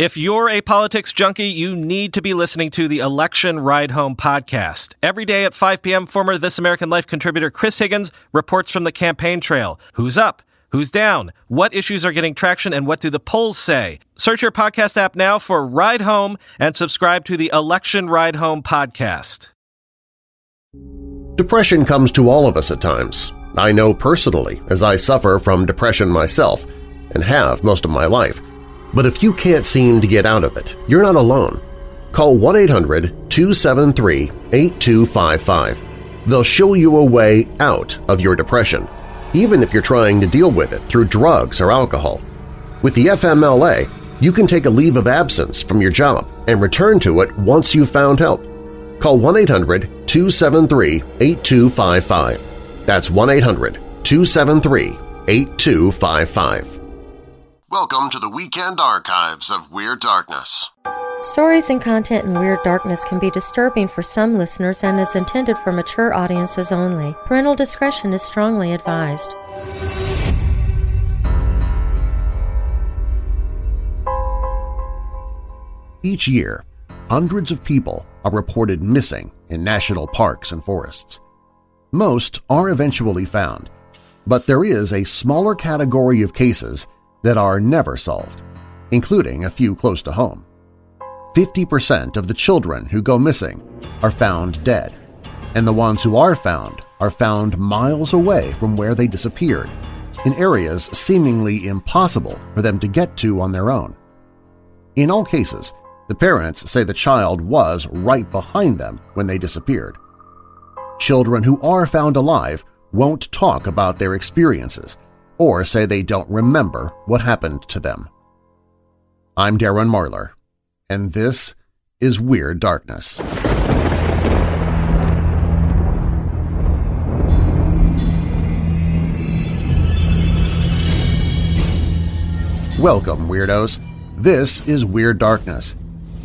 If you're a politics junkie, you need to be listening to the Election Ride Home podcast. Every day at 5 p.m., former This American Life contributor Chris Higgins reports from the campaign trail. Who's up? Who's down? What issues are getting traction and what do the polls say? Search your podcast app now for Ride Home and subscribe to the Election Ride Home podcast. Depression comes to all of us at times. I know personally, as I suffer from depression myself and have most of my life. But if you can't seem to get out of it, you're not alone. Call 1-800-273-8255. They'll show you a way out of your depression, even if you're trying to deal with it through drugs or alcohol. With the FMLA, you can take a leave of absence from your job and return to it once you've found help. Call 1-800-273-8255. That's 1-800-273-8255. Welcome to the Weekend Archives of Weird Darkness. Stories and content in Weird Darkness can be disturbing for some listeners and is intended for mature audiences only. Parental discretion is strongly advised. Each year, hundreds of people are reported missing in national parks and forests. Most are eventually found, but there is a smaller category of cases that are never solved, including a few close to home. 50% of the children who go missing are found dead, and the ones who are found are found miles away from where they disappeared, in areas seemingly impossible for them to get to on their own. In all cases, the parents say the child was right behind them when they disappeared. Children who are found alive won't talk about their experiences or say they don't remember what happened to them. I'm Darren Marlar, and this is Weird Darkness. Welcome, Weirdos! This is Weird Darkness.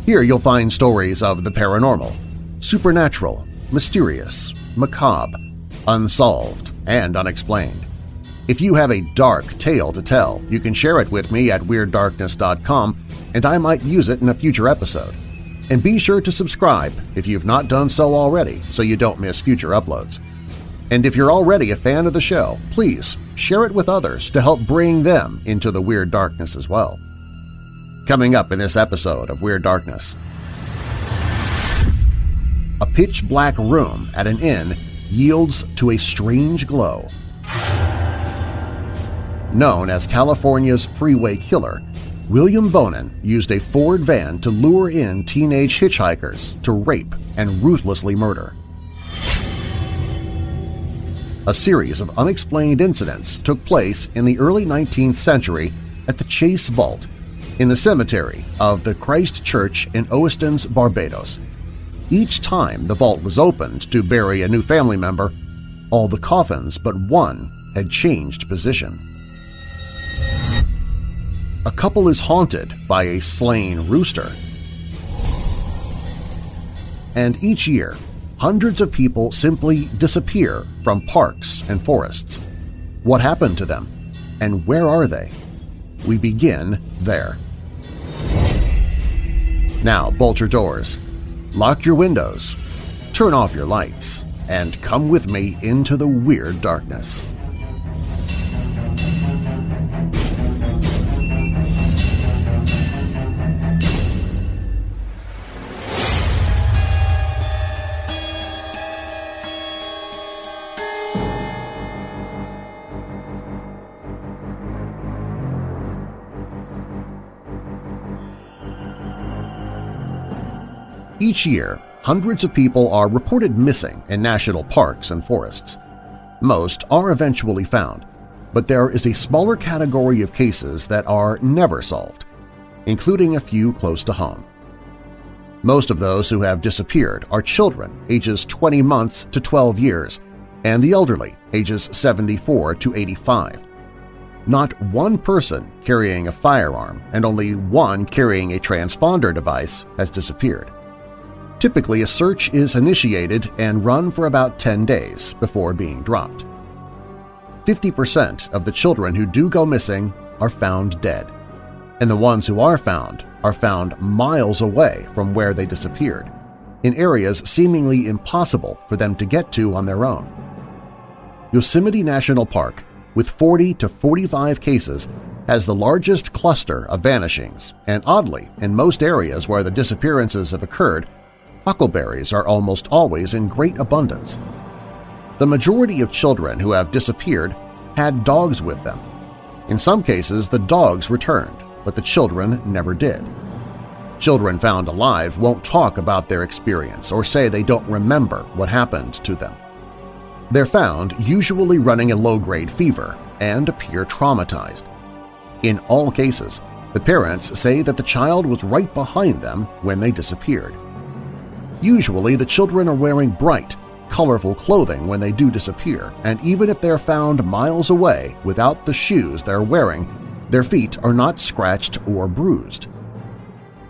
Here you'll find stories of the paranormal, supernatural, mysterious, macabre, unsolved, and unexplained. If you have a dark tale to tell, you can share it with me at WeirdDarkness.com and I might use it in a future episode. And be sure to subscribe if you've not done so already so you don't miss future uploads. And if you're already a fan of the show, please share it with others to help bring them into the Weird Darkness as well. Coming up in this episode of Weird Darkness, a pitch-black room at an inn yields to a strange glow Known as California's freeway killer, William Bonin used a Ford van to lure in teenage hitchhikers to rape and ruthlessly murder. A series of unexplained incidents took place in the early 19th century at the Chase Vault in the cemetery of the Christ Church in Oistins, Barbados. Each time the vault was opened to bury a new family member, all the coffins but one had changed position a couple is haunted by a slain rooster. And each year, hundreds of people simply disappear from parks and forests. What happened to them? And where are they? We begin there. Now bolt your doors, lock your windows, turn off your lights, and come with me into the weird darkness. Each year, hundreds of people are reported missing in national parks and forests. Most are eventually found, but there is a smaller category of cases that are never solved, including a few close to home. Most of those who have disappeared are children ages 20 months to 12 years and the elderly ages 74 to 85. Not one person carrying a firearm and only one carrying a transponder device has disappeared. Typically, a search is initiated and run for about 10 days before being dropped. 50% of the children who do go missing are found dead, and the ones who are found are found miles away from where they disappeared, in areas seemingly impossible for them to get to on their own. Yosemite National Park, with 40 to 45 cases, has the largest cluster of vanishings, and oddly, in most areas where the disappearances have occurred, huckleberries are almost always in great abundance. The majority of children who have disappeared had dogs with them. In some cases, the dogs returned, but the children never did. Children found alive won't talk about their experience or say they don't remember what happened to them. They're found usually running a low-grade fever and appear traumatized. In all cases, the parents say that the child was right behind them when they disappeared. Usually the children are wearing bright, colorful clothing when they do disappear, and even if they're found miles away without the shoes they're wearing, their feet are not scratched or bruised.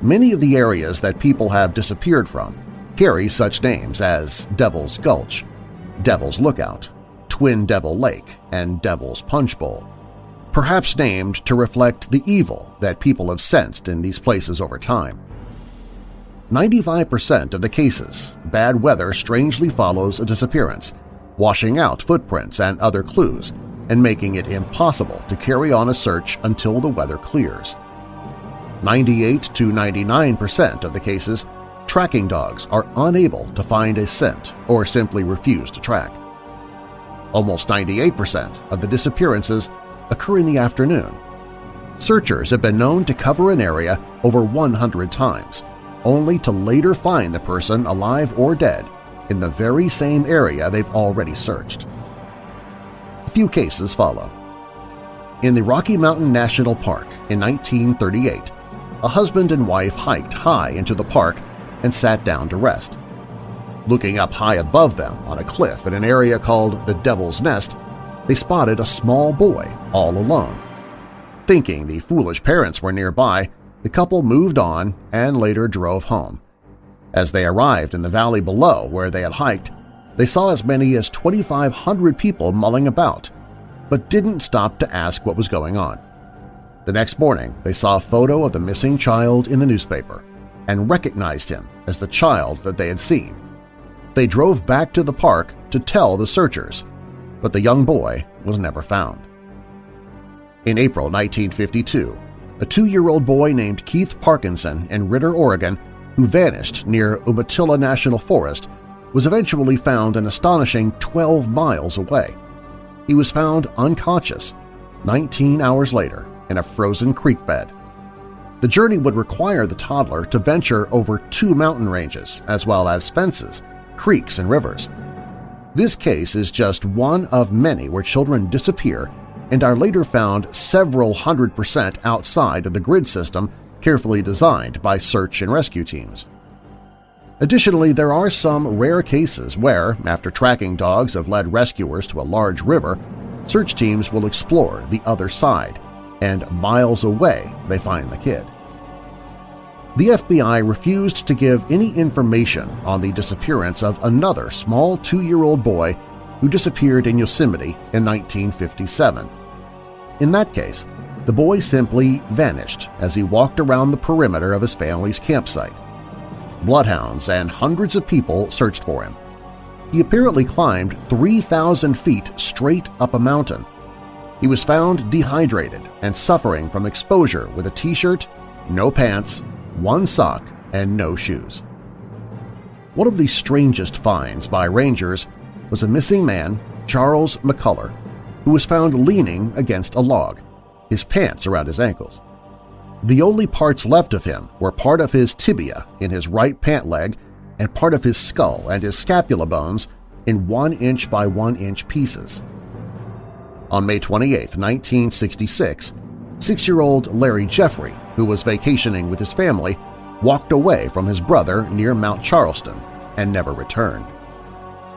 Many of the areas that people have disappeared from carry such names as Devil's Gulch, Devil's Lookout, Twin Devil Lake, and Devil's Punch Bowl, perhaps named to reflect the evil that people have sensed in these places over time. 95% of the cases, bad weather strangely follows a disappearance, washing out footprints and other clues and making it impossible to carry on a search until the weather clears. 98 to 99% of the cases, tracking dogs are unable to find a scent or simply refuse to track. Almost 98% of the disappearances occur in the afternoon. Searchers have been known to cover an area over 100 times, only to later find the person alive or dead in the very same area they've already searched. A few cases follow. In the Rocky Mountain National Park in 1938, a husband and wife hiked high into the park and sat down to rest. Looking up high above them on a cliff in an area called the Devil's Nest, they spotted a small boy all alone. Thinking the foolish parents were nearby, the couple moved on and later drove home. As they arrived in the valley below where they had hiked, they saw as many as 2,500 people mulling about, but didn't stop to ask what was going on. The next morning, they saw a photo of the missing child in the newspaper and recognized him as the child that they had seen. They drove back to the park to tell the searchers, but the young boy was never found. In April 1952, a two-year-old boy named Keith Parkinson in Ritter, Oregon, who vanished near Umatilla National Forest, was eventually found an astonishing 12 miles away. He was found unconscious 19 hours later in a frozen creek bed. The journey would require the toddler to venture over two mountain ranges as well as fences, creeks, and rivers. This case is just one of many where children disappear and are later found several hundred percent outside of the grid system carefully designed by search and rescue teams. Additionally, there are some rare cases where, after tracking dogs have led rescuers to a large river, search teams will explore the other side, and miles away they find the kid. The FBI refused to give any information on the disappearance of another small two-year-old boy who disappeared in Yosemite in 1957. In that case, the boy simply vanished as he walked around the perimeter of his family's campsite. Bloodhounds and hundreds of people searched for him. He apparently climbed 3,000 feet straight up a mountain. He was found dehydrated and suffering from exposure with a t-shirt, no pants, one sock, and no shoes. One of the strangest finds by rangers was a missing man, Charles McCullough, who was found leaning against a log, his pants around his ankles. The only parts left of him were part of his tibia in his right pant leg and part of his skull and his scapula bones in one-inch by one-inch pieces. On May 28, 1966, six-year-old Larry Jeffrey, who was vacationing with his family, walked away from his brother near Mount Charleston and never returned.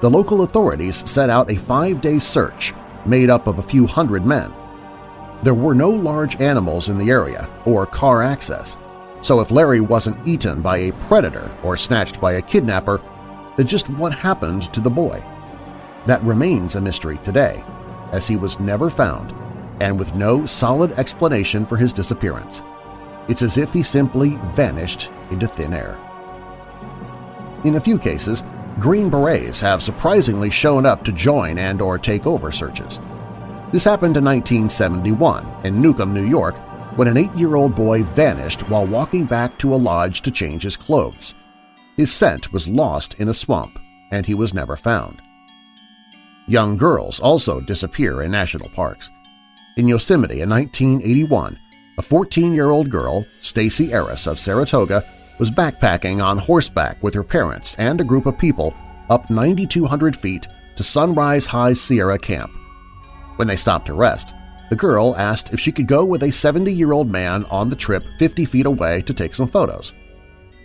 The local authorities set out a five-day search made up of a few hundred men. There were no large animals in the area or car access, so if Larry wasn't eaten by a predator or snatched by a kidnapper, then just what happened to the boy? That remains a mystery today, as he was never found and with no solid explanation for his disappearance. it's as if he simply vanished into thin air. In a few cases, Green Berets have surprisingly shown up to join and or take over searches. This happened in 1971 in Newcomb, New York, when an eight-year-old boy vanished while walking back to a lodge to change his clothes. His scent was lost in a swamp, and he was never found. Young girls also disappear in national parks. In Yosemite in 1981, a 14-year-old girl, Stacy Arras of Saratoga, was backpacking on horseback with her parents and a group of people up 9,200 feet to Sunrise High Sierra Camp. When they stopped to rest, the girl asked if she could go with a 70-year-old man on the trip 50 feet away to take some photos.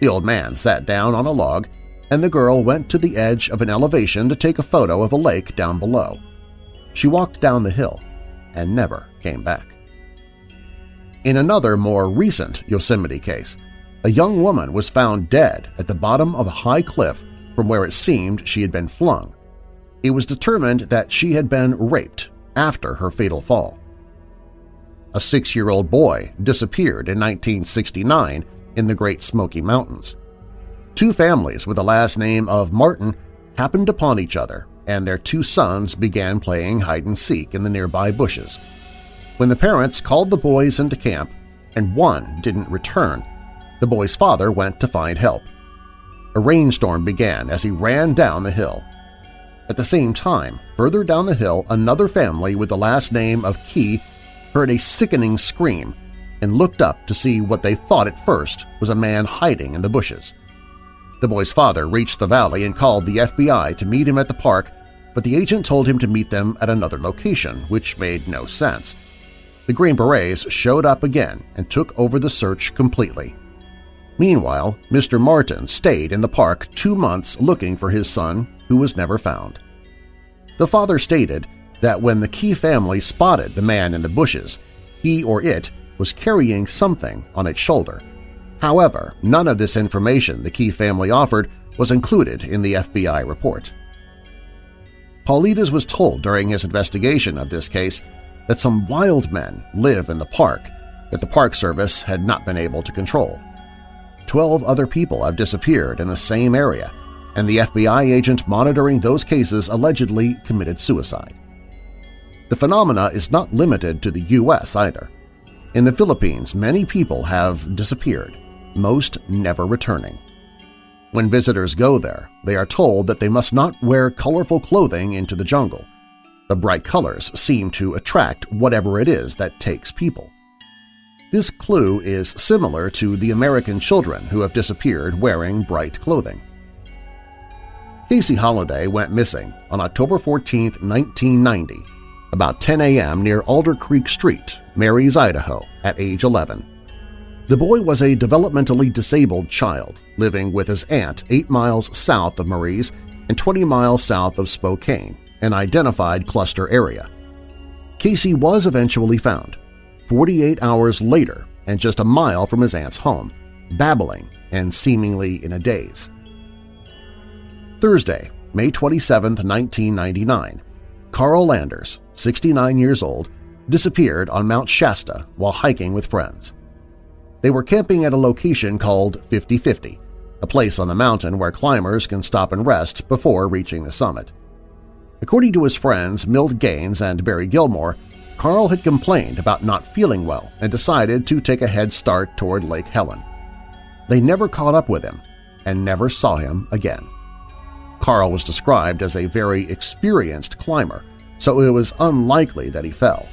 The old man sat down on a log, and the girl went to the edge of an elevation to take a photo of a lake down below. She walked down the hill and never came back. In another more recent Yosemite case, a young woman was found dead at the bottom of a high cliff from where it seemed she had been flung. It was determined that she had been raped after her fatal fall. A six-year-old boy disappeared in 1969 in the Great Smoky Mountains. Two families with the last name of Martin happened upon each other and their two sons began playing hide-and-seek in the nearby bushes. When the parents called the boys into camp and one didn't return, the boy's father went to find help. A rainstorm began as he ran down the hill. At the same time, further down the hill, another family with the last name of Key heard a sickening scream and looked up to see what they thought at first was a man hiding in the bushes. The boy's father reached the valley and called the FBI to meet him at the park, but the agent told him to meet them at another location, which made no sense. The Green Berets showed up again and took over the search completely. Meanwhile, Mr. Martin stayed in the park two months looking for his son, who was never found. The father stated that when the Key family spotted the man in the bushes, he or it was carrying something on its shoulder. However, none of this information the Key family offered was included in the FBI report. Paulides was told during his investigation of this case that some wild men live in the park that the Park Service had not been able to control. Twelve other people have disappeared in the same area, and the FBI agent monitoring those cases allegedly committed suicide. The phenomena is not limited to the U.S. either. In the Philippines, many people have disappeared, most never returning. When visitors go there, they are told that they must not wear colorful clothing into the jungle. The bright colors seem to attract whatever it is that takes people. This clue is similar to the American children who have disappeared wearing bright clothing. Casey Holliday went missing on October 14, 1990, about 10 a.m. near Alder Creek St. Maries, Idaho, at age 11. The boy was a developmentally disabled child living with his aunt 8 miles south of Maries and 20 miles south of Spokane, an identified cluster area. Casey was eventually found, 48 hours later and just a mile from his aunt's home, babbling and seemingly in a daze. Thursday, May 27, 1999, Carl Landers, 69 years old, disappeared on Mount Shasta while hiking with friends. They were camping at a location called 5050, a place on the mountain where climbers can stop and rest before reaching the summit. According to his friends Milt Gaines and Barry Gilmore, Carl had complained about not feeling well and decided to take a head start toward Lake Helen. They never caught up with him and never saw him again. Carl was described as a very experienced climber, so it was unlikely that he fell.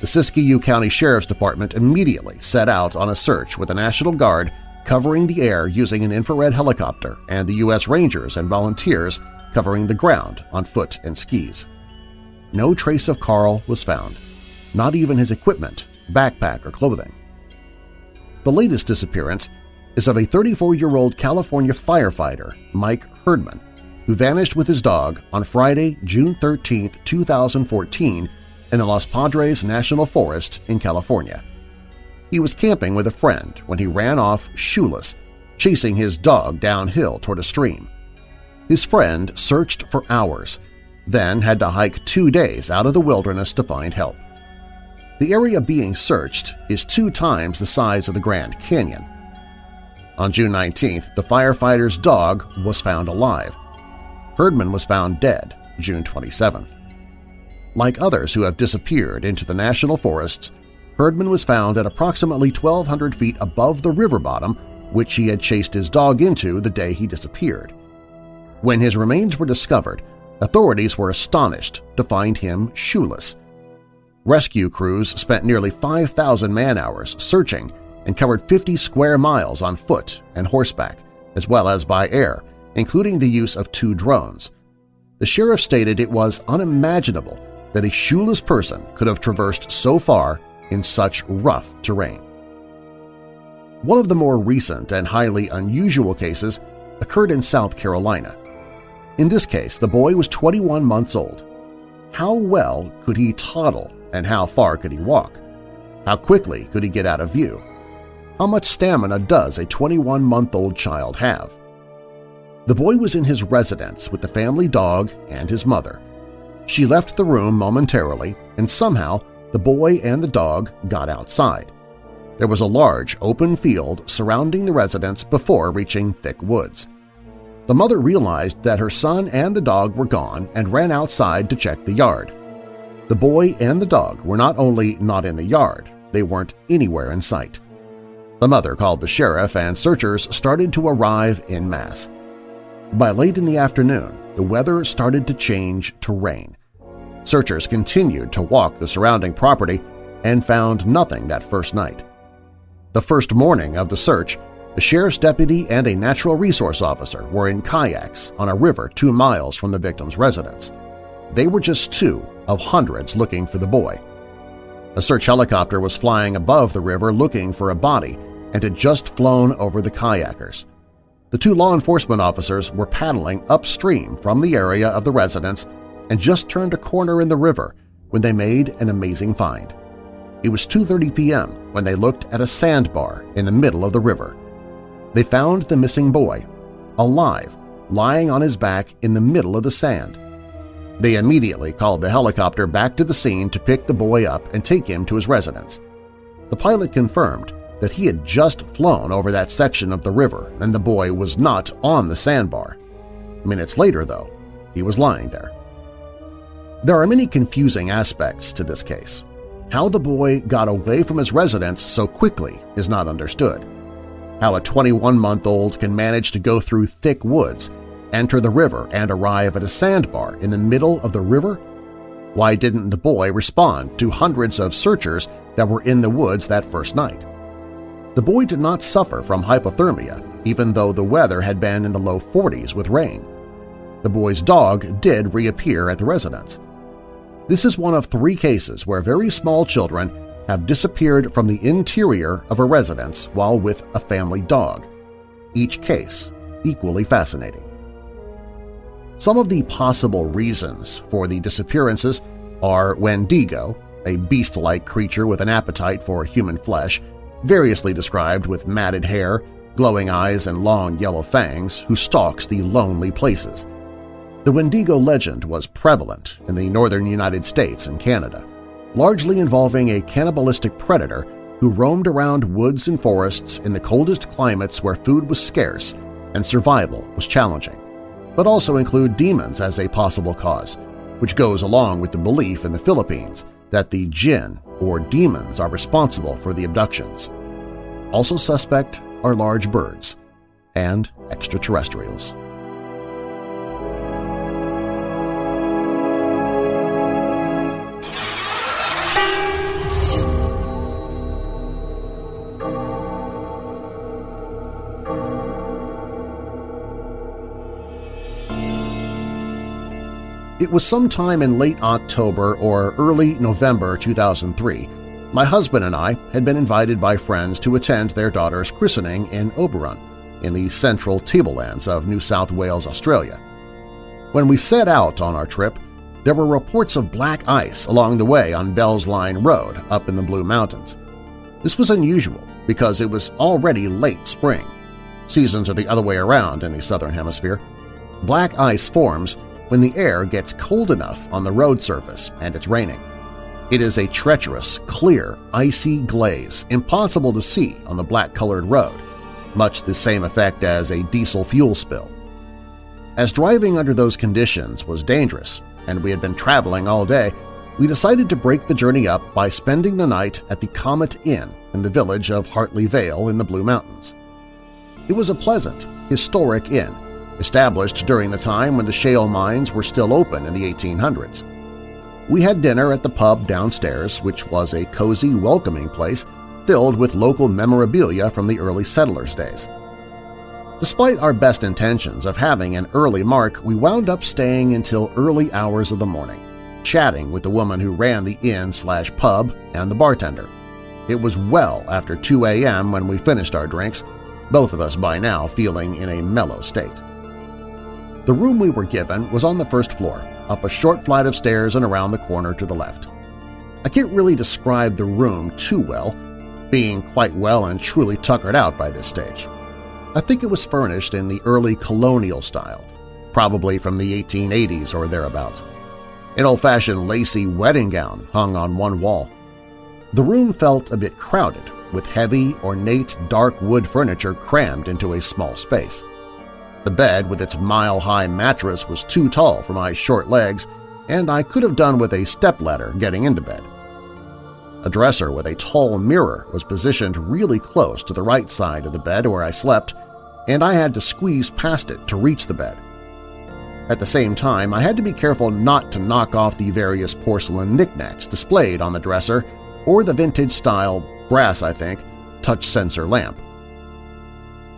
The Siskiyou County Sheriff's Department immediately set out on a search with the National Guard covering the air using an infrared helicopter and the U.S. Rangers and volunteers covering the ground on foot and skis. No trace of Carl was found, not even his equipment, backpack, or clothing. The latest disappearance is of a 34-year-old California firefighter, Mike Herdman, who vanished with his dog on Friday, June 13, 2014 in the Los Padres National Forest in California. He was camping with a friend when he ran off shoeless, chasing his dog downhill toward a stream. His friend searched for hours then had to hike two days out of the wilderness to find help. The area being searched is two times the size of the Grand Canyon. On June 19th, the firefighter's dog was found alive. Herdman was found dead June 27th. Like others who have disappeared into the national forests, Herdman was found at approximately 1,200 feet above the river bottom which he had chased his dog into the day he disappeared. When his remains were discovered, authorities were astonished to find him shoeless. Rescue crews spent nearly 5,000 man-hours searching and covered 50 square miles on foot and horseback, as well as by air, including the use of two drones. The sheriff stated it was unimaginable that a shoeless person could have traversed so far in such rough terrain. One of the more recent and highly unusual cases occurred in South Carolina. In this case, the boy was 21 months old. How well could he toddle and how far could he walk? How quickly could he get out of view? How much stamina does a 21-month-old child have? The boy was in his residence with the family dog and his mother. She left the room momentarily, and somehow the boy and the dog got outside. There was a large open field surrounding the residence before reaching thick woods. The mother realized that her son and the dog were gone and ran outside to check the yard. The boy and the dog were not only not in the yard, they weren't anywhere in sight. The mother called the sheriff and searchers started to arrive in mass. By late in the afternoon, the weather started to change to rain. Searchers continued to walk the surrounding property and found nothing that first night. The first morning of the search, the sheriff's deputy and a natural resource officer were in kayaks on a river two miles from the victim's residence. They were just two of hundreds looking for the boy. A search helicopter was flying above the river looking for a body and had just flown over the kayakers. The two law enforcement officers were paddling upstream from the area of the residence and just turned a corner in the river when they made an amazing find. It was 2.30 p.m. when they looked at a sandbar in the middle of the river. They found the missing boy, alive, lying on his back in the middle of the sand. They immediately called the helicopter back to the scene to pick the boy up and take him to his residence. The pilot confirmed that he had just flown over that section of the river and the boy was not on the sandbar. Minutes later, though, he was lying there. There are many confusing aspects to this case. How the boy got away from his residence so quickly is not understood. How a 21-month-old can manage to go through thick woods, enter the river, and arrive at a sandbar in the middle of the river? Why didn't the boy respond to hundreds of searchers that were in the woods that first night? The boy did not suffer from hypothermia, even though the weather had been in the low 40s with rain. The boy's dog did reappear at the residence. This is one of three cases where very small children have disappeared from the interior of a residence while with a family dog, each case equally fascinating. Some of the possible reasons for the disappearances are Wendigo, a beast-like creature with an appetite for human flesh, variously described with matted hair, glowing eyes, and long yellow fangs, who stalks the lonely places. The Wendigo legend was prevalent in the northern United States and Canada, largely involving a cannibalistic predator who roamed around woods and forests in the coldest climates where food was scarce and survival was challenging, but also include demons as a possible cause, which goes along with the belief in the Philippines that the jinn or demons are responsible for the abductions. Also suspect are large birds and extraterrestrials. It was sometime in late October or early November 2003. My husband and I had been invited by friends to attend their daughter's christening in Oberon, in the central tablelands of New South Wales, Australia. When we set out on our trip, there were reports of black ice along the way on Bell's Line Road up in the Blue Mountains. This was unusual because it was already late spring. Seasons are the other way around in the Southern Hemisphere. Black ice forms when the air gets cold enough on the road surface and it's raining. It is a treacherous, clear, icy glaze impossible to see on the black-colored road, much the same effect as a diesel fuel spill. As driving under those conditions was dangerous and we had been traveling all day, we decided to break the journey up by spending the night at the Comet Inn in the village of Hartley Vale in the Blue Mountains. It was a pleasant, historic inn, established during the time when the shale mines were still open in the 1800s. We had dinner at the pub downstairs, which was a cozy, welcoming place filled with local memorabilia from the early settlers' days. Despite our best intentions of having an early mark, we wound up staying until early hours of the morning, chatting with the woman who ran the inn-slash-pub and the bartender. It was well after 2 a.m. when we finished our drinks, both of us by now feeling in a mellow state. The room we were given was on the first floor, up a short flight of stairs and around the corner to the left. I can't really describe the room too well, being quite well and truly tuckered out by this stage. I think it was furnished in the early colonial style, probably from the 1880s or thereabouts. An old-fashioned lacy wedding gown hung on one wall. The room felt a bit crowded, with heavy, ornate dark wood furniture crammed into a small space. The bed with its mile-high mattress was too tall for my short legs, and I could have done with a stepladder getting into bed. A dresser with a tall mirror was positioned really close to the right side of the bed where I slept, and I had to squeeze past it to reach the bed. At the same time, I had to be careful not to knock off the various porcelain knickknacks displayed on the dresser or the vintage-style, brass I think, touch sensor lamp.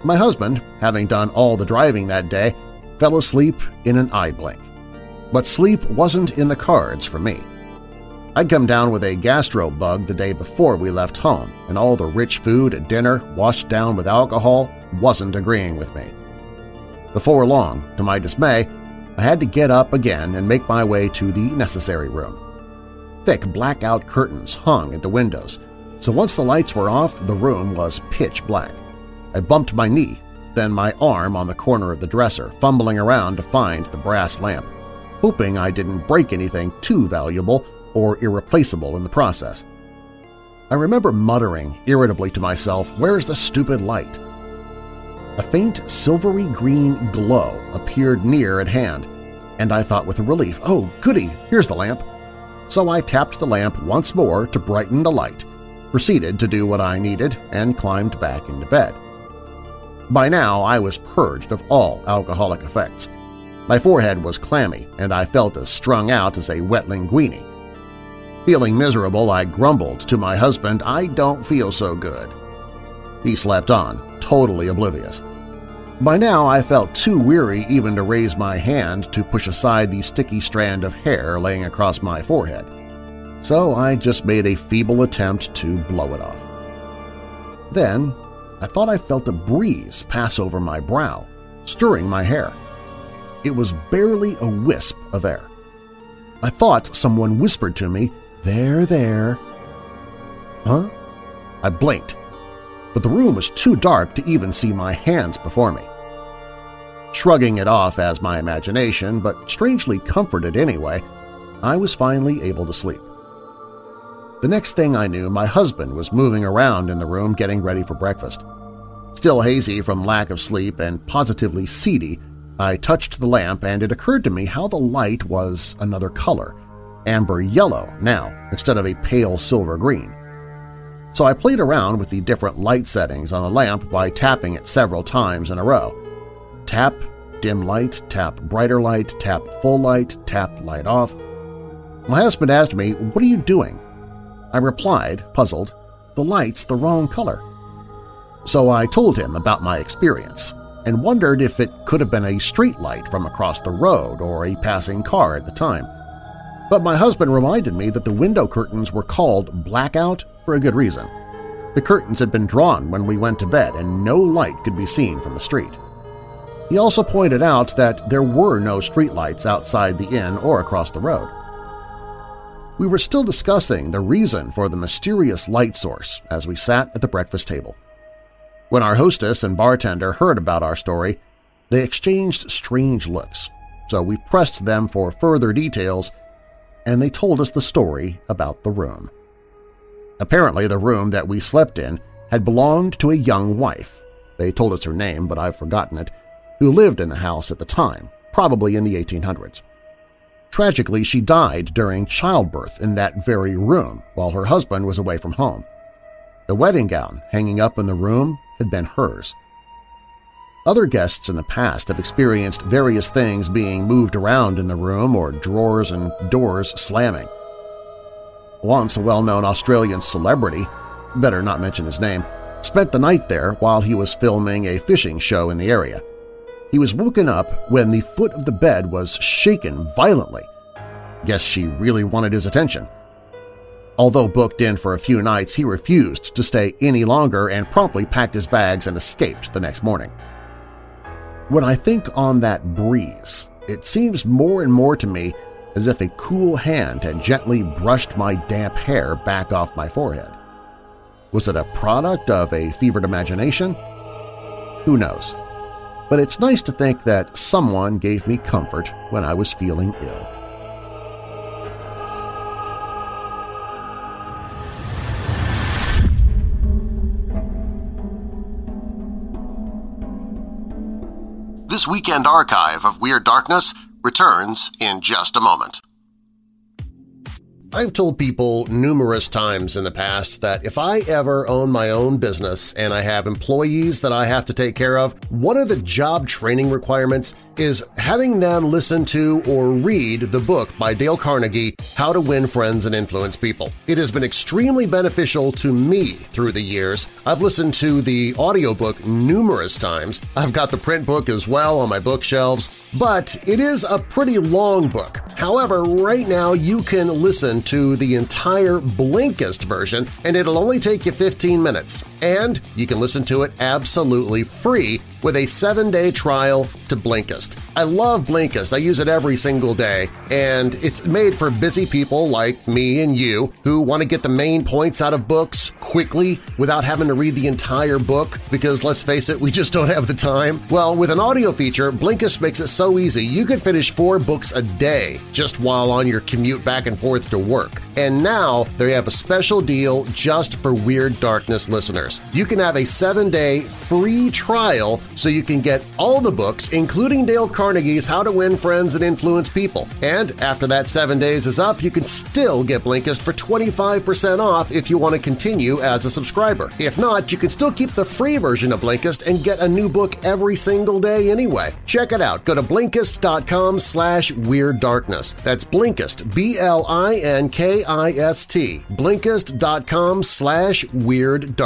My husband, having done all the driving that day, fell asleep in an eye blink. But sleep wasn't in the cards for me. I'd come down with a gastro bug the day before we left home, and all the rich food at dinner washed down with alcohol wasn't agreeing with me. Before long, to my dismay, I had to get up again and make my way to the necessary room. Thick blackout curtains hung at the windows, so once the lights were off, the room was pitch black. I bumped my knee, then my arm on the corner of the dresser, fumbling around to find the brass lamp, hoping I didn't break anything too valuable or irreplaceable in the process. I remember muttering irritably to myself, where's the stupid light? A faint silvery green glow appeared near at hand, and I thought with relief, oh goody, here's the lamp. So I tapped the lamp once more to brighten the light, proceeded to do what I needed, and climbed back into bed. By now I was purged of all alcoholic effects. My forehead was clammy, and I felt as strung out as a wet linguine. Feeling miserable, I grumbled to my husband, I don't feel so good. He slept on, totally oblivious. By now I felt too weary even to raise my hand to push aside the sticky strand of hair laying across my forehead, so I just made a feeble attempt to blow it off. Then I thought I felt a breeze pass over my brow, stirring my hair. It was barely a wisp of air. I thought someone whispered to me, there, there. Huh? I blinked, but the room was too dark to even see my hands before me. Shrugging it off as my imagination, but strangely comforted anyway, I was finally able to sleep. The next thing I knew, my husband was moving around in the room getting ready for breakfast. Still hazy from lack of sleep and positively seedy, I touched the lamp and it occurred to me how the light was another color, amber yellow now instead of a pale silver green. So I played around with the different light settings on the lamp by tapping it several times in a row. Tap, dim light, tap brighter light, tap full light, tap light off. My husband asked me, what are you doing? I replied, puzzled, the light's the wrong color. So I told him about my experience and wondered if it could have been a street light from across the road or a passing car at the time. But my husband reminded me that the window curtains were called blackout for a good reason. The curtains had been drawn when we went to bed and no light could be seen from the street. He also pointed out that there were no streetlights outside the inn or across the road we were still discussing the reason for the mysterious light source as we sat at the breakfast table. When our hostess and bartender heard about our story, they exchanged strange looks, so we pressed them for further details, and they told us the story about the room. Apparently the room that we slept in had belonged to a young wife, they told us her name but I've forgotten it, who lived in the house at the time, probably in the 1800s. Tragically, she died during childbirth in that very room while her husband was away from home. The wedding gown hanging up in the room had been hers. Other guests in the past have experienced various things being moved around in the room or drawers and doors slamming. Once a well-known Australian celebrity, better not mention his name, spent the night there while he was filming a fishing show in the area. He was woken up when the foot of the bed was shaken violently. Guess she really wanted his attention. Although booked in for a few nights, he refused to stay any longer and promptly packed his bags and escaped the next morning. When I think on that breeze, it seems more and more to me as if a cool hand had gently brushed my damp hair back off my forehead. Was it a product of a fevered imagination? Who knows? But it's nice to think that someone gave me comfort when I was feeling ill. This weekend archive of Weird Darkness returns in just a moment. I've told people numerous times in the past that if I ever own my own business and I have employees that I have to take care of, one of the job training requirements is having them listen to or read the book by Dale Carnegie, How to Win Friends and Influence People. It has been extremely beneficial to me through the years. I've listened to the audiobook numerous times. I've got the print book as well on my bookshelves, but it is a pretty long book. However, right now you can listen to the entire Blinkist version and it'll only take you 15 minutes. And you can listen to it absolutely free with a seven-day trial to Blinkist. I love Blinkist. I use it every single day, and it's made for busy people like me and you who want to get the main points out of books quickly without having to read the entire book because, let's face it, we just don't have the time. Well, with an audio feature, Blinkist makes it so easy you can finish four books a day just while on your commute back and forth to work. And now they have a special deal just for Weird Darkness listeners. You can have a seven-day free trial so you can get all the books, including Dale Carnegie's How to Win Friends and Influence People. And after that seven days is up, you can still get Blinkist for 25% off if you want to continue as a subscriber. If not, you can still keep the free version of Blinkist and get a new book every single day anyway. Check it out. Go to Blinkist.com slash Weird Darkness. That's Blinkist, B-L-I-N-K-I-S-T, Blinkist.com slash Weird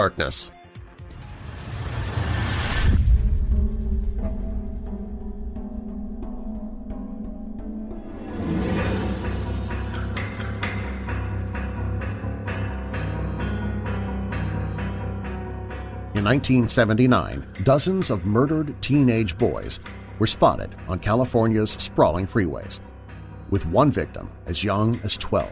1979, dozens of murdered teenage boys were spotted on California's sprawling freeways, with one victim as young as 12.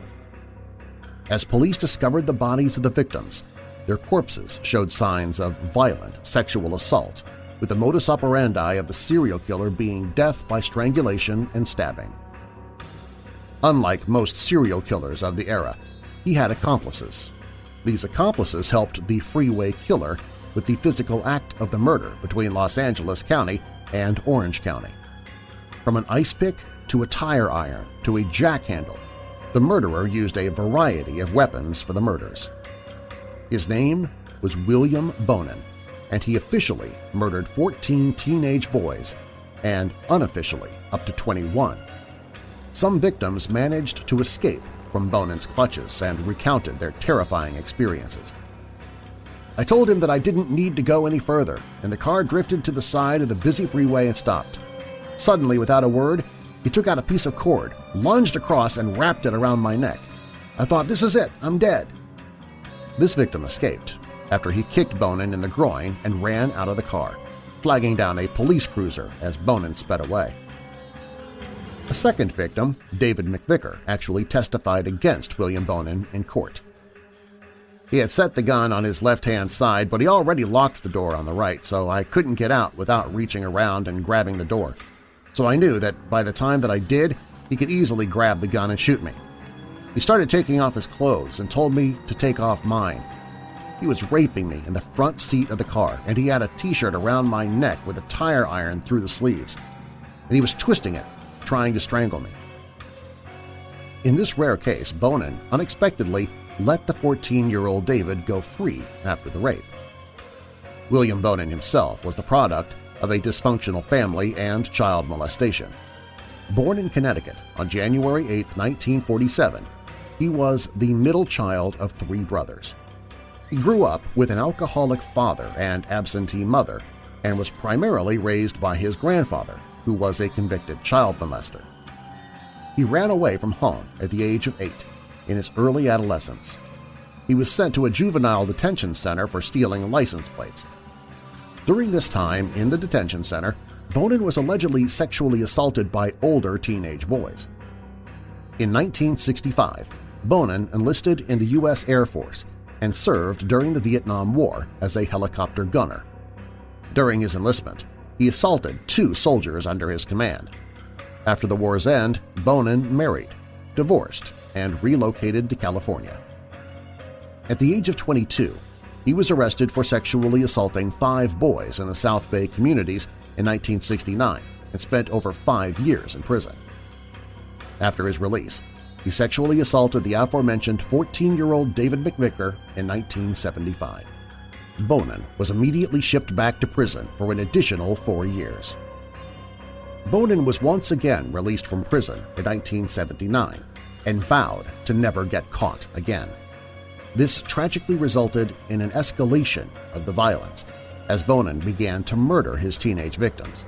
As police discovered the bodies of the victims, their corpses showed signs of violent sexual assault, with the modus operandi of the serial killer being death by strangulation and stabbing. Unlike most serial killers of the era, he had accomplices. These accomplices helped the freeway killer with the physical act of the murder between Los Angeles County and Orange County. From an ice pick to a tire iron to a jack handle, the murderer used a variety of weapons for the murders. His name was William Bonin, and he officially murdered 14 teenage boys and unofficially up to 21. Some victims managed to escape from Bonin's clutches and recounted their terrifying experiences. I told him that I didn't need to go any further, and the car drifted to the side of the busy freeway and stopped. Suddenly, without a word, he took out a piece of cord, lunged across, and wrapped it around my neck. I thought, this is it, I'm dead. This victim escaped after he kicked Bonin in the groin and ran out of the car, flagging down a police cruiser as Bonin sped away. A second victim, David McVicker, actually testified against William Bonin in court. He had set the gun on his left-hand side, but he already locked the door on the right, so I couldn't get out without reaching around and grabbing the door. So I knew that by the time that I did, he could easily grab the gun and shoot me. He started taking off his clothes and told me to take off mine. He was raping me in the front seat of the car, and he had a t-shirt around my neck with a tire iron through the sleeves, and he was twisting it, trying to strangle me. In this rare case, Bonin unexpectedly let the 14-year-old David go free after the rape. William Bonin himself was the product of a dysfunctional family and child molestation. Born in Connecticut on January 8, 1947, he was the middle child of three brothers. He grew up with an alcoholic father and absentee mother and was primarily raised by his grandfather, who was a convicted child molester. He ran away from home at the age of eight in his early adolescence. He was sent to a juvenile detention center for stealing license plates. During this time in the detention center, Bonin was allegedly sexually assaulted by older teenage boys. In 1965, Bonin enlisted in the U.S. Air Force and served during the Vietnam War as a helicopter gunner. During his enlistment, he assaulted two soldiers under his command. After the war's end, Bonin married, divorced, and relocated to California. At the age of 22, he was arrested for sexually assaulting five boys in the South Bay communities in 1969 and spent over five years in prison. After his release, he sexually assaulted the aforementioned 14-year-old David McVicker in 1975. Bonin was immediately shipped back to prison for an additional four years. Bonin was once again released from prison in 1979 and vowed to never get caught again. This tragically resulted in an escalation of the violence as Bonin began to murder his teenage victims.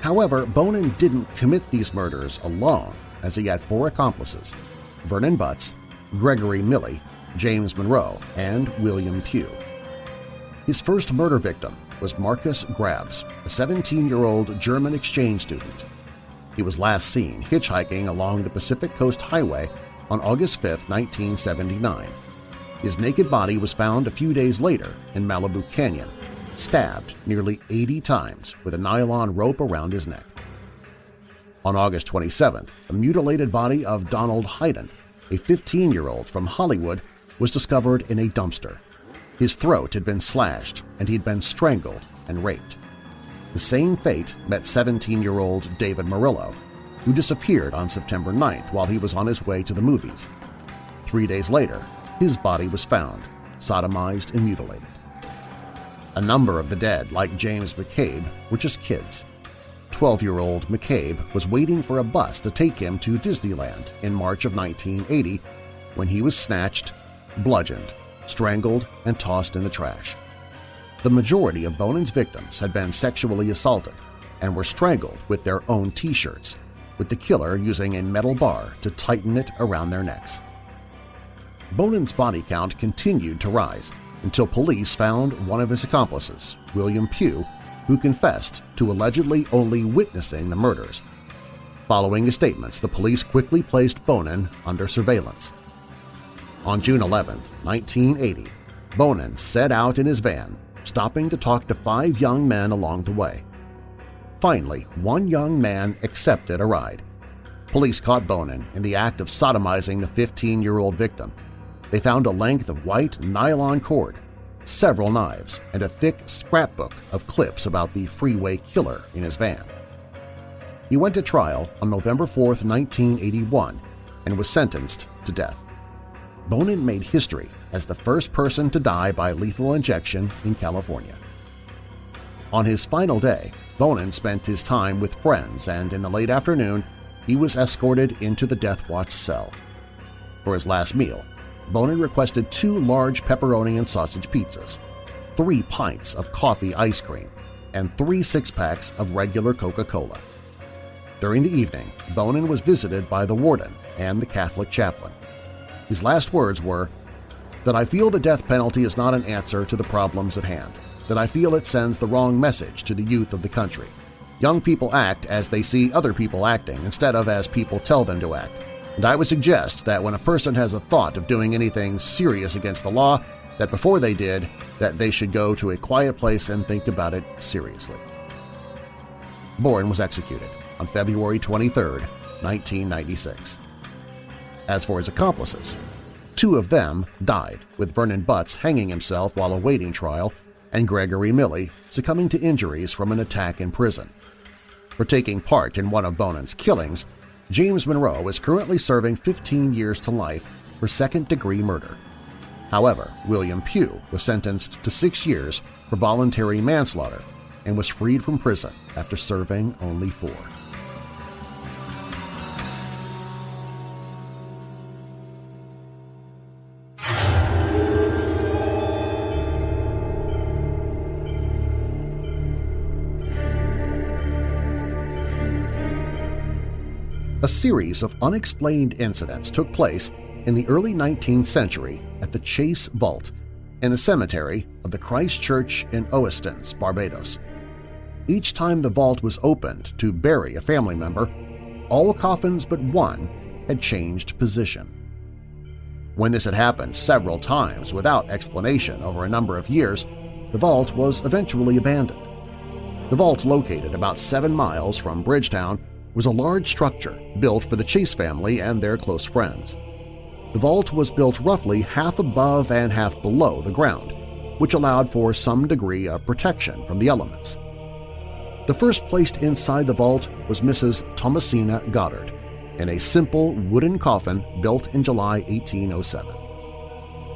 However, Bonin didn't commit these murders alone as he had four accomplices – Vernon Butts, Gregory Milley, James Monroe, and William Pugh. His first murder victim was Marcus Grabs, a 17-year-old German exchange student. He was last seen hitchhiking along the Pacific Coast Highway on August 5, 1979. His naked body was found a few days later in Malibu Canyon, stabbed nearly 80 times with a nylon rope around his neck. On August 27th, the mutilated body of Donald Hayden, a 15-year-old from Hollywood, was discovered in a dumpster. His throat had been slashed and he had been strangled and raped. The same fate met 17-year-old David Murillo, who disappeared on September 9th while he was on his way to the movies. Three days later, his body was found, sodomized and mutilated. A number of the dead, like James McCabe, were just kids. 12-year-old McCabe was waiting for a bus to take him to Disneyland in March of 1980 when he was snatched, bludgeoned, strangled, and tossed in the trash. The majority of Bonin's victims had been sexually assaulted and were strangled with their own T-shirts, with the killer using a metal bar to tighten it around their necks. Bonin's body count continued to rise until police found one of his accomplices, William Pugh, who confessed to allegedly only witnessing the murders. Following his statements, the police quickly placed Bonin under surveillance. On June 11, 1980, Bonin set out in his van, stopping to talk to five young men along the way. Finally, one young man accepted a ride. Police caught Bonin in the act of sodomizing the 15-year-old victim, they found a length of white nylon cord, several knives, and a thick scrapbook of clips about the freeway killer in his van. He went to trial on November 4, 1981, and was sentenced to death. Bonin made history as the first person to die by lethal injection in California. On his final day, Bonin spent his time with friends and in the late afternoon he was escorted into the Death Watch cell. For his last meal, Bonin requested two large pepperoni and sausage pizzas, three pints of coffee ice cream, and three six-packs of regular Coca-Cola. During the evening, Bonin was visited by the warden and the Catholic chaplain. His last words were, that I feel the death penalty is not an answer to the problems at hand, that I feel it sends the wrong message to the youth of the country. Young people act as they see other people acting instead of as people tell them to act and I would suggest that when a person has a thought of doing anything serious against the law, that before they did, that they should go to a quiet place and think about it seriously. Bonin was executed on February 23, 1996. As for his accomplices, two of them died, with Vernon Butts hanging himself while awaiting trial and Gregory Milley succumbing to injuries from an attack in prison. For taking part in one of Bonin's killings, James Monroe is currently serving 15 years to life for second-degree murder. However, William Pugh was sentenced to six years for voluntary manslaughter and was freed from prison after serving only four. A series of unexplained incidents took place in the early 19th century at the Chase Vault in the cemetery of the Christ Church in Oistins, Barbados. Each time the vault was opened to bury a family member, all coffins but one had changed position. When this had happened several times without explanation over a number of years, the vault was eventually abandoned. The vault located about seven miles from Bridgetown was a large structure built for the Chase family and their close friends. The vault was built roughly half above and half below the ground, which allowed for some degree of protection from the elements. The first placed inside the vault was Mrs. Thomasina Goddard in a simple wooden coffin built in July 1807.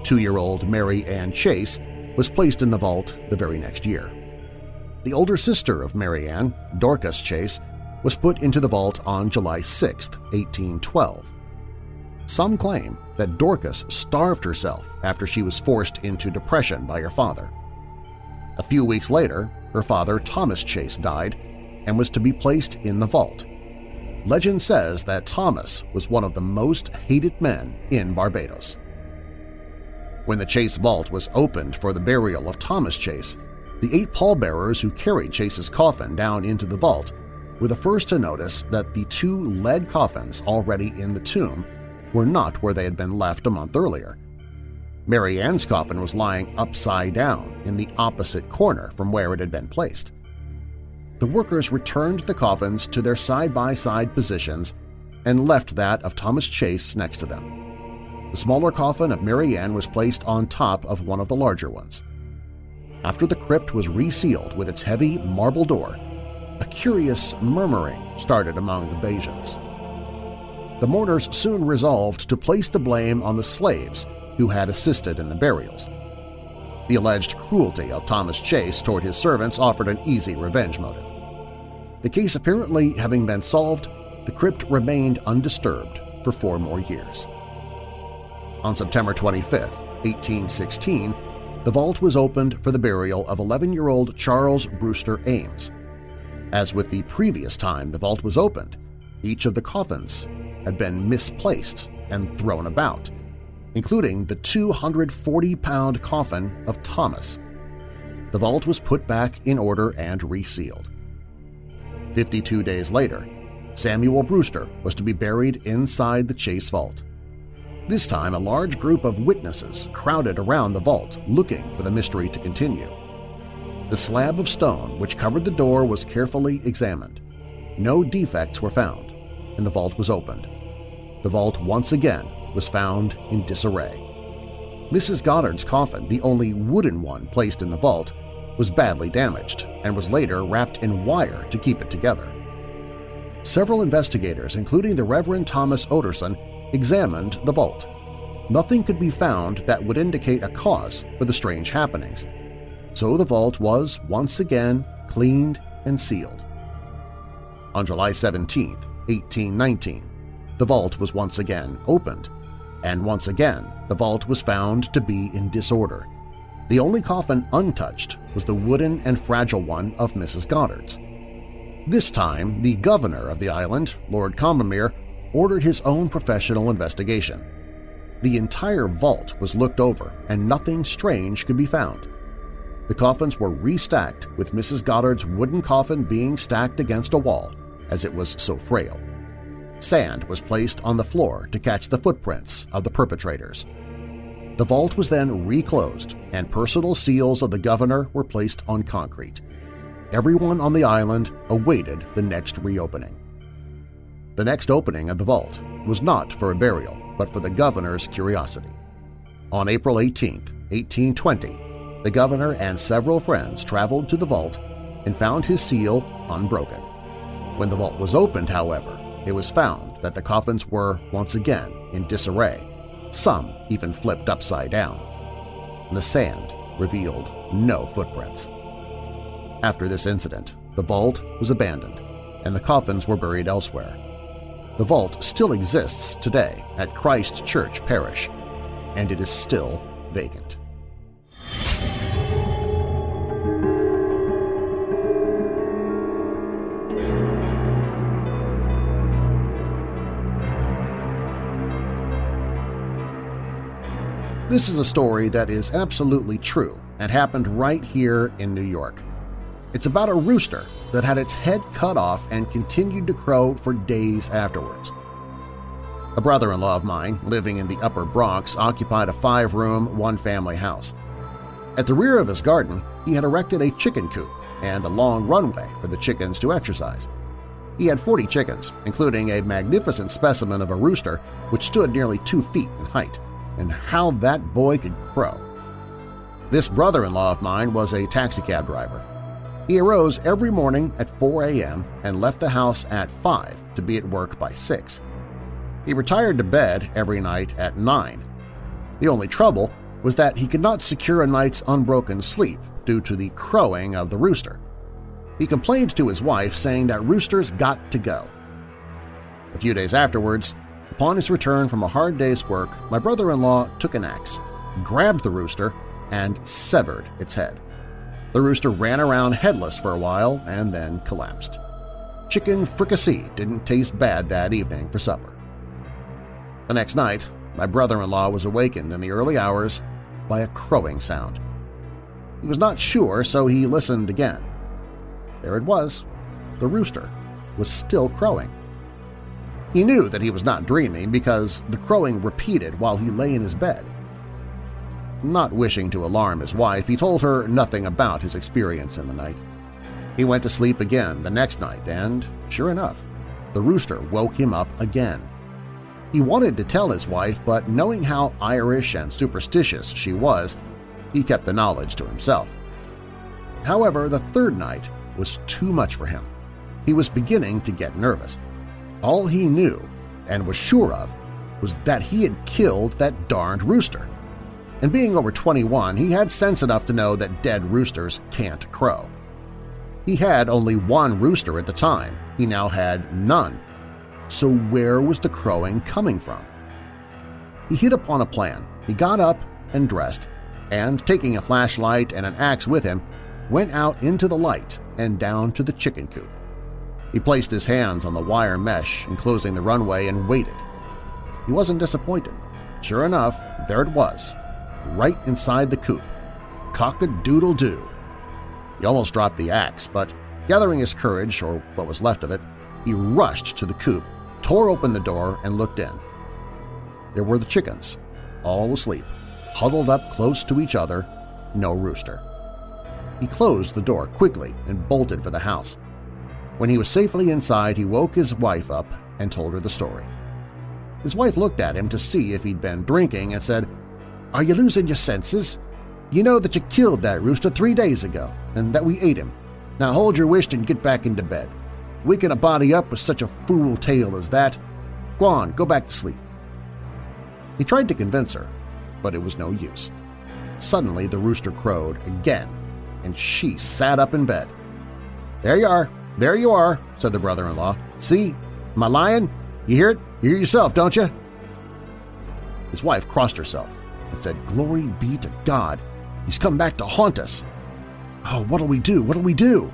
Two-year-old Mary Ann Chase was placed in the vault the very next year. The older sister of Mary Ann, Dorcas Chase, was put into the vault on July 6, 1812. Some claim that Dorcas starved herself after she was forced into depression by her father. A few weeks later, her father Thomas Chase died and was to be placed in the vault. Legend says that Thomas was one of the most hated men in Barbados. When the Chase vault was opened for the burial of Thomas Chase, the eight pallbearers who carried Chase's coffin down into the vault were the first to notice that the two lead coffins already in the tomb were not where they had been left a month earlier. Mary Ann's coffin was lying upside down in the opposite corner from where it had been placed. The workers returned the coffins to their side-by-side -side positions and left that of Thomas Chase next to them. The smaller coffin of Mary Ann was placed on top of one of the larger ones. After the crypt was resealed with its heavy marble door, a curious murmuring started among the Bajans. The mourners soon resolved to place the blame on the slaves who had assisted in the burials. The alleged cruelty of Thomas Chase toward his servants offered an easy revenge motive. The case apparently having been solved, the crypt remained undisturbed for four more years. On September 25, 1816, the vault was opened for the burial of 11-year-old Charles Brewster Ames, as with the previous time the vault was opened, each of the coffins had been misplaced and thrown about, including the 240-pound coffin of Thomas. The vault was put back in order and resealed. Fifty-two days later, Samuel Brewster was to be buried inside the Chase Vault. This time, a large group of witnesses crowded around the vault looking for the mystery to continue. The slab of stone which covered the door was carefully examined. No defects were found, and the vault was opened. The vault once again was found in disarray. Mrs. Goddard's coffin, the only wooden one placed in the vault, was badly damaged and was later wrapped in wire to keep it together. Several investigators, including the Reverend Thomas Orderson, examined the vault. Nothing could be found that would indicate a cause for the strange happenings, so the vault was once again cleaned and sealed. On July 17, 1819, the vault was once again opened, and once again the vault was found to be in disorder. The only coffin untouched was the wooden and fragile one of Mrs. Goddard's. This time, the governor of the island, Lord Combermere, ordered his own professional investigation. The entire vault was looked over and nothing strange could be found. The coffins were restacked with Mrs. Goddard's wooden coffin being stacked against a wall as it was so frail. Sand was placed on the floor to catch the footprints of the perpetrators. The vault was then reclosed and personal seals of the governor were placed on concrete. Everyone on the island awaited the next reopening. The next opening of the vault was not for a burial, but for the governor's curiosity. On April 18, 1820, the governor and several friends traveled to the vault and found his seal unbroken. When the vault was opened, however, it was found that the coffins were once again in disarray, some even flipped upside down. The sand revealed no footprints. After this incident, the vault was abandoned and the coffins were buried elsewhere. The vault still exists today at Christ Church Parish, and it is still vacant. This is a story that is absolutely true and happened right here in New York. It's about a rooster that had its head cut off and continued to crow for days afterwards. A brother-in-law of mine, living in the Upper Bronx, occupied a five-room, one-family house. At the rear of his garden, he had erected a chicken coop and a long runway for the chickens to exercise. He had 40 chickens, including a magnificent specimen of a rooster which stood nearly two feet in height and how that boy could crow. This brother-in-law of mine was a taxicab driver. He arose every morning at 4 a.m. and left the house at 5 to be at work by 6. He retired to bed every night at 9. The only trouble was that he could not secure a night's unbroken sleep due to the crowing of the rooster. He complained to his wife saying that roosters got to go. A few days afterwards, Upon his return from a hard day's work, my brother-in-law took an axe, grabbed the rooster, and severed its head. The rooster ran around headless for a while and then collapsed. Chicken fricassee didn't taste bad that evening for supper. The next night, my brother-in-law was awakened in the early hours by a crowing sound. He was not sure, so he listened again. There it was. The rooster was still crowing. He knew that he was not dreaming because the crowing repeated while he lay in his bed. Not wishing to alarm his wife, he told her nothing about his experience in the night. He went to sleep again the next night and, sure enough, the rooster woke him up again. He wanted to tell his wife, but knowing how Irish and superstitious she was, he kept the knowledge to himself. However, the third night was too much for him. He was beginning to get nervous. All he knew, and was sure of, was that he had killed that darned rooster. And being over 21, he had sense enough to know that dead roosters can't crow. He had only one rooster at the time, he now had none. So where was the crowing coming from? He hit upon a plan. He got up and dressed, and taking a flashlight and an axe with him, went out into the light and down to the chicken coop. He placed his hands on the wire mesh enclosing the runway and waited. He wasn't disappointed. Sure enough, there it was, right inside the coop. Cock-a-doodle-doo. He almost dropped the axe, but gathering his courage, or what was left of it, he rushed to the coop, tore open the door, and looked in. There were the chickens, all asleep, huddled up close to each other, no rooster. He closed the door quickly and bolted for the house. When he was safely inside, he woke his wife up and told her the story. His wife looked at him to see if he'd been drinking and said, Are you losing your senses? You know that you killed that rooster three days ago and that we ate him. Now hold your wish and get back into bed. Waking a body up with such a fool tale as that. Go on, go back to sleep. He tried to convince her, but it was no use. Suddenly the rooster crowed again, and she sat up in bed. There you are, there you are, said the brother-in-law. See, my lion? You hear it? You hear yourself, don't you? His wife crossed herself and said, Glory be to God. He's come back to haunt us. Oh, what'll we do? What'll we do?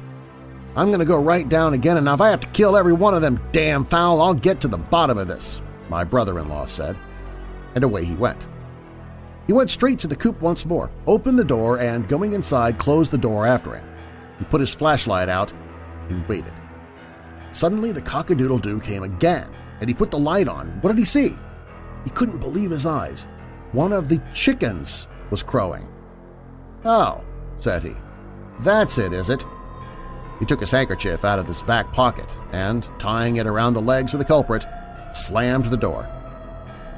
I'm going to go right down again, and if I have to kill every one of them damn fowl, I'll get to the bottom of this, my brother-in-law said. And away he went. He went straight to the coop once more, opened the door, and going inside, closed the door after him. He put his flashlight out and waited. Suddenly the cock-a-doodle-doo came again, and he put the light on. What did he see? He couldn't believe his eyes. One of the chickens was crowing. Oh, said he. That's it, is it? He took his handkerchief out of his back pocket and, tying it around the legs of the culprit, slammed the door.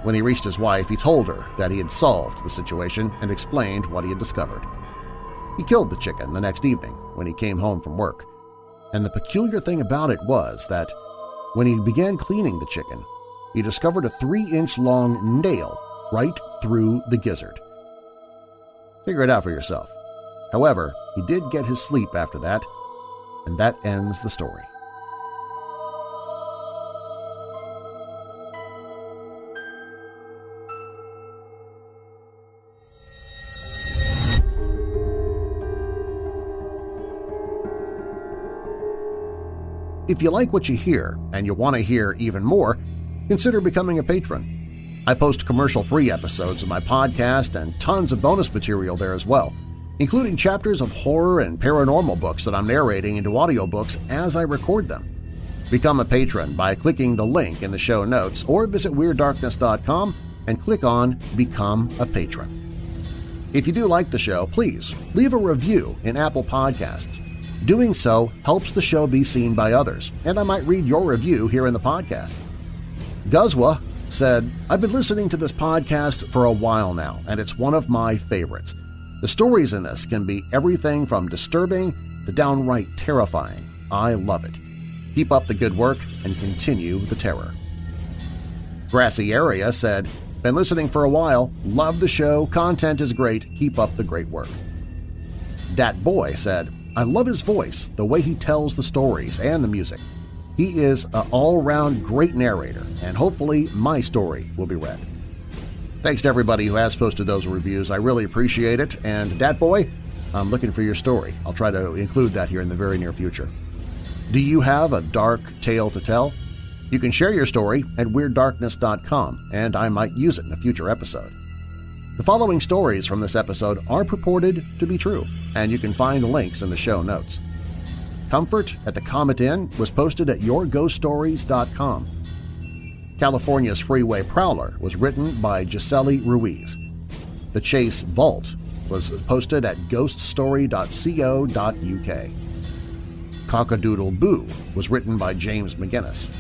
When he reached his wife, he told her that he had solved the situation and explained what he had discovered. He killed the chicken the next evening when he came home from work, and the peculiar thing about it was that when he began cleaning the chicken, he discovered a three-inch-long nail right through the gizzard. Figure it out for yourself. However, he did get his sleep after that, and that ends the story. If you like what you hear and you want to hear even more, consider becoming a patron. I post commercial-free episodes of my podcast and tons of bonus material there as well, including chapters of horror and paranormal books that I'm narrating into audiobooks as I record them. Become a patron by clicking the link in the show notes or visit WeirdDarkness.com and click on Become a Patron. If you do like the show, please leave a review in Apple Podcasts Doing so helps the show be seen by others, and I might read your review here in the podcast. Guzwa said, I've been listening to this podcast for a while now, and it's one of my favorites. The stories in this can be everything from disturbing to downright terrifying. I love it. Keep up the good work and continue the terror. Grassy Area said, Been listening for a while, love the show, content is great, keep up the great work. Dat Boy said, I love his voice, the way he tells the stories and the music. He is an all-round great narrator, and hopefully my story will be read. Thanks to everybody who has posted those reviews. I really appreciate it, and Dat Boy, I'm looking for your story. I'll try to include that here in the very near future. Do you have a dark tale to tell? You can share your story at WeirdDarkness.com, and I might use it in a future episode. The following stories from this episode are purported to be true, and you can find links in the show notes. Comfort at the Comet Inn was posted at yourghoststories.com. California's Freeway Prowler was written by Gisely Ruiz. The Chase Vault was posted at ghoststory.co.uk. Cockadoodle Boo was written by James McGinnis.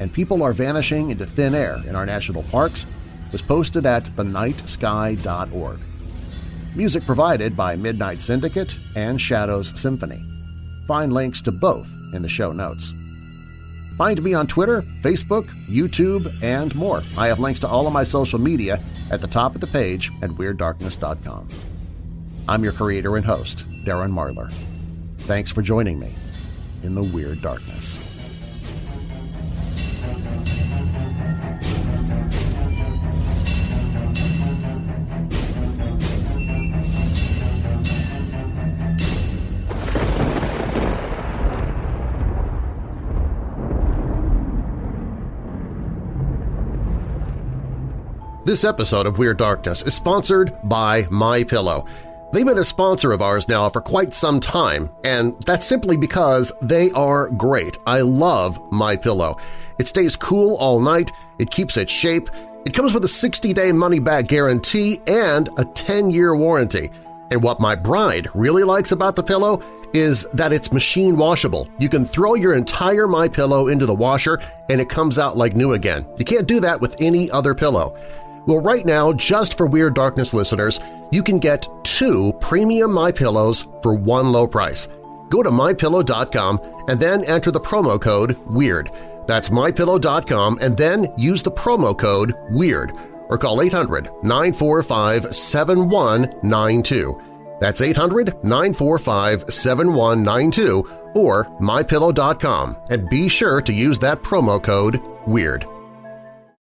And People Are Vanishing into Thin Air in our national parks was posted at thenightsky.org. Music provided by Midnight Syndicate and Shadows Symphony. Find links to both in the show notes. Find me on Twitter, Facebook, YouTube, and more. I have links to all of my social media at the top of the page at WeirdDarkness.com. I'm your creator and host, Darren Marlar. Thanks for joining me in the Weird Darkness. This episode of Weird Darkness is sponsored by My Pillow. They've been a sponsor of ours now for quite some time, and that's simply because they are great. I love My Pillow. It stays cool all night, it keeps its shape, it comes with a 60-day money-back guarantee and a 10-year warranty. And what my bride really likes about the pillow is that it's machine washable. You can throw your entire My Pillow into the washer and it comes out like new again. You can't do that with any other pillow. Well, right now, just for Weird Darkness listeners, you can get two premium My Pillows for one low price. Go to MyPillow.com and then enter the promo code WEIRD. That's MyPillow.com and then use the promo code WEIRD or call 800-945-7192. That's 800-945-7192 or MyPillow.com and be sure to use that promo code WEIRD.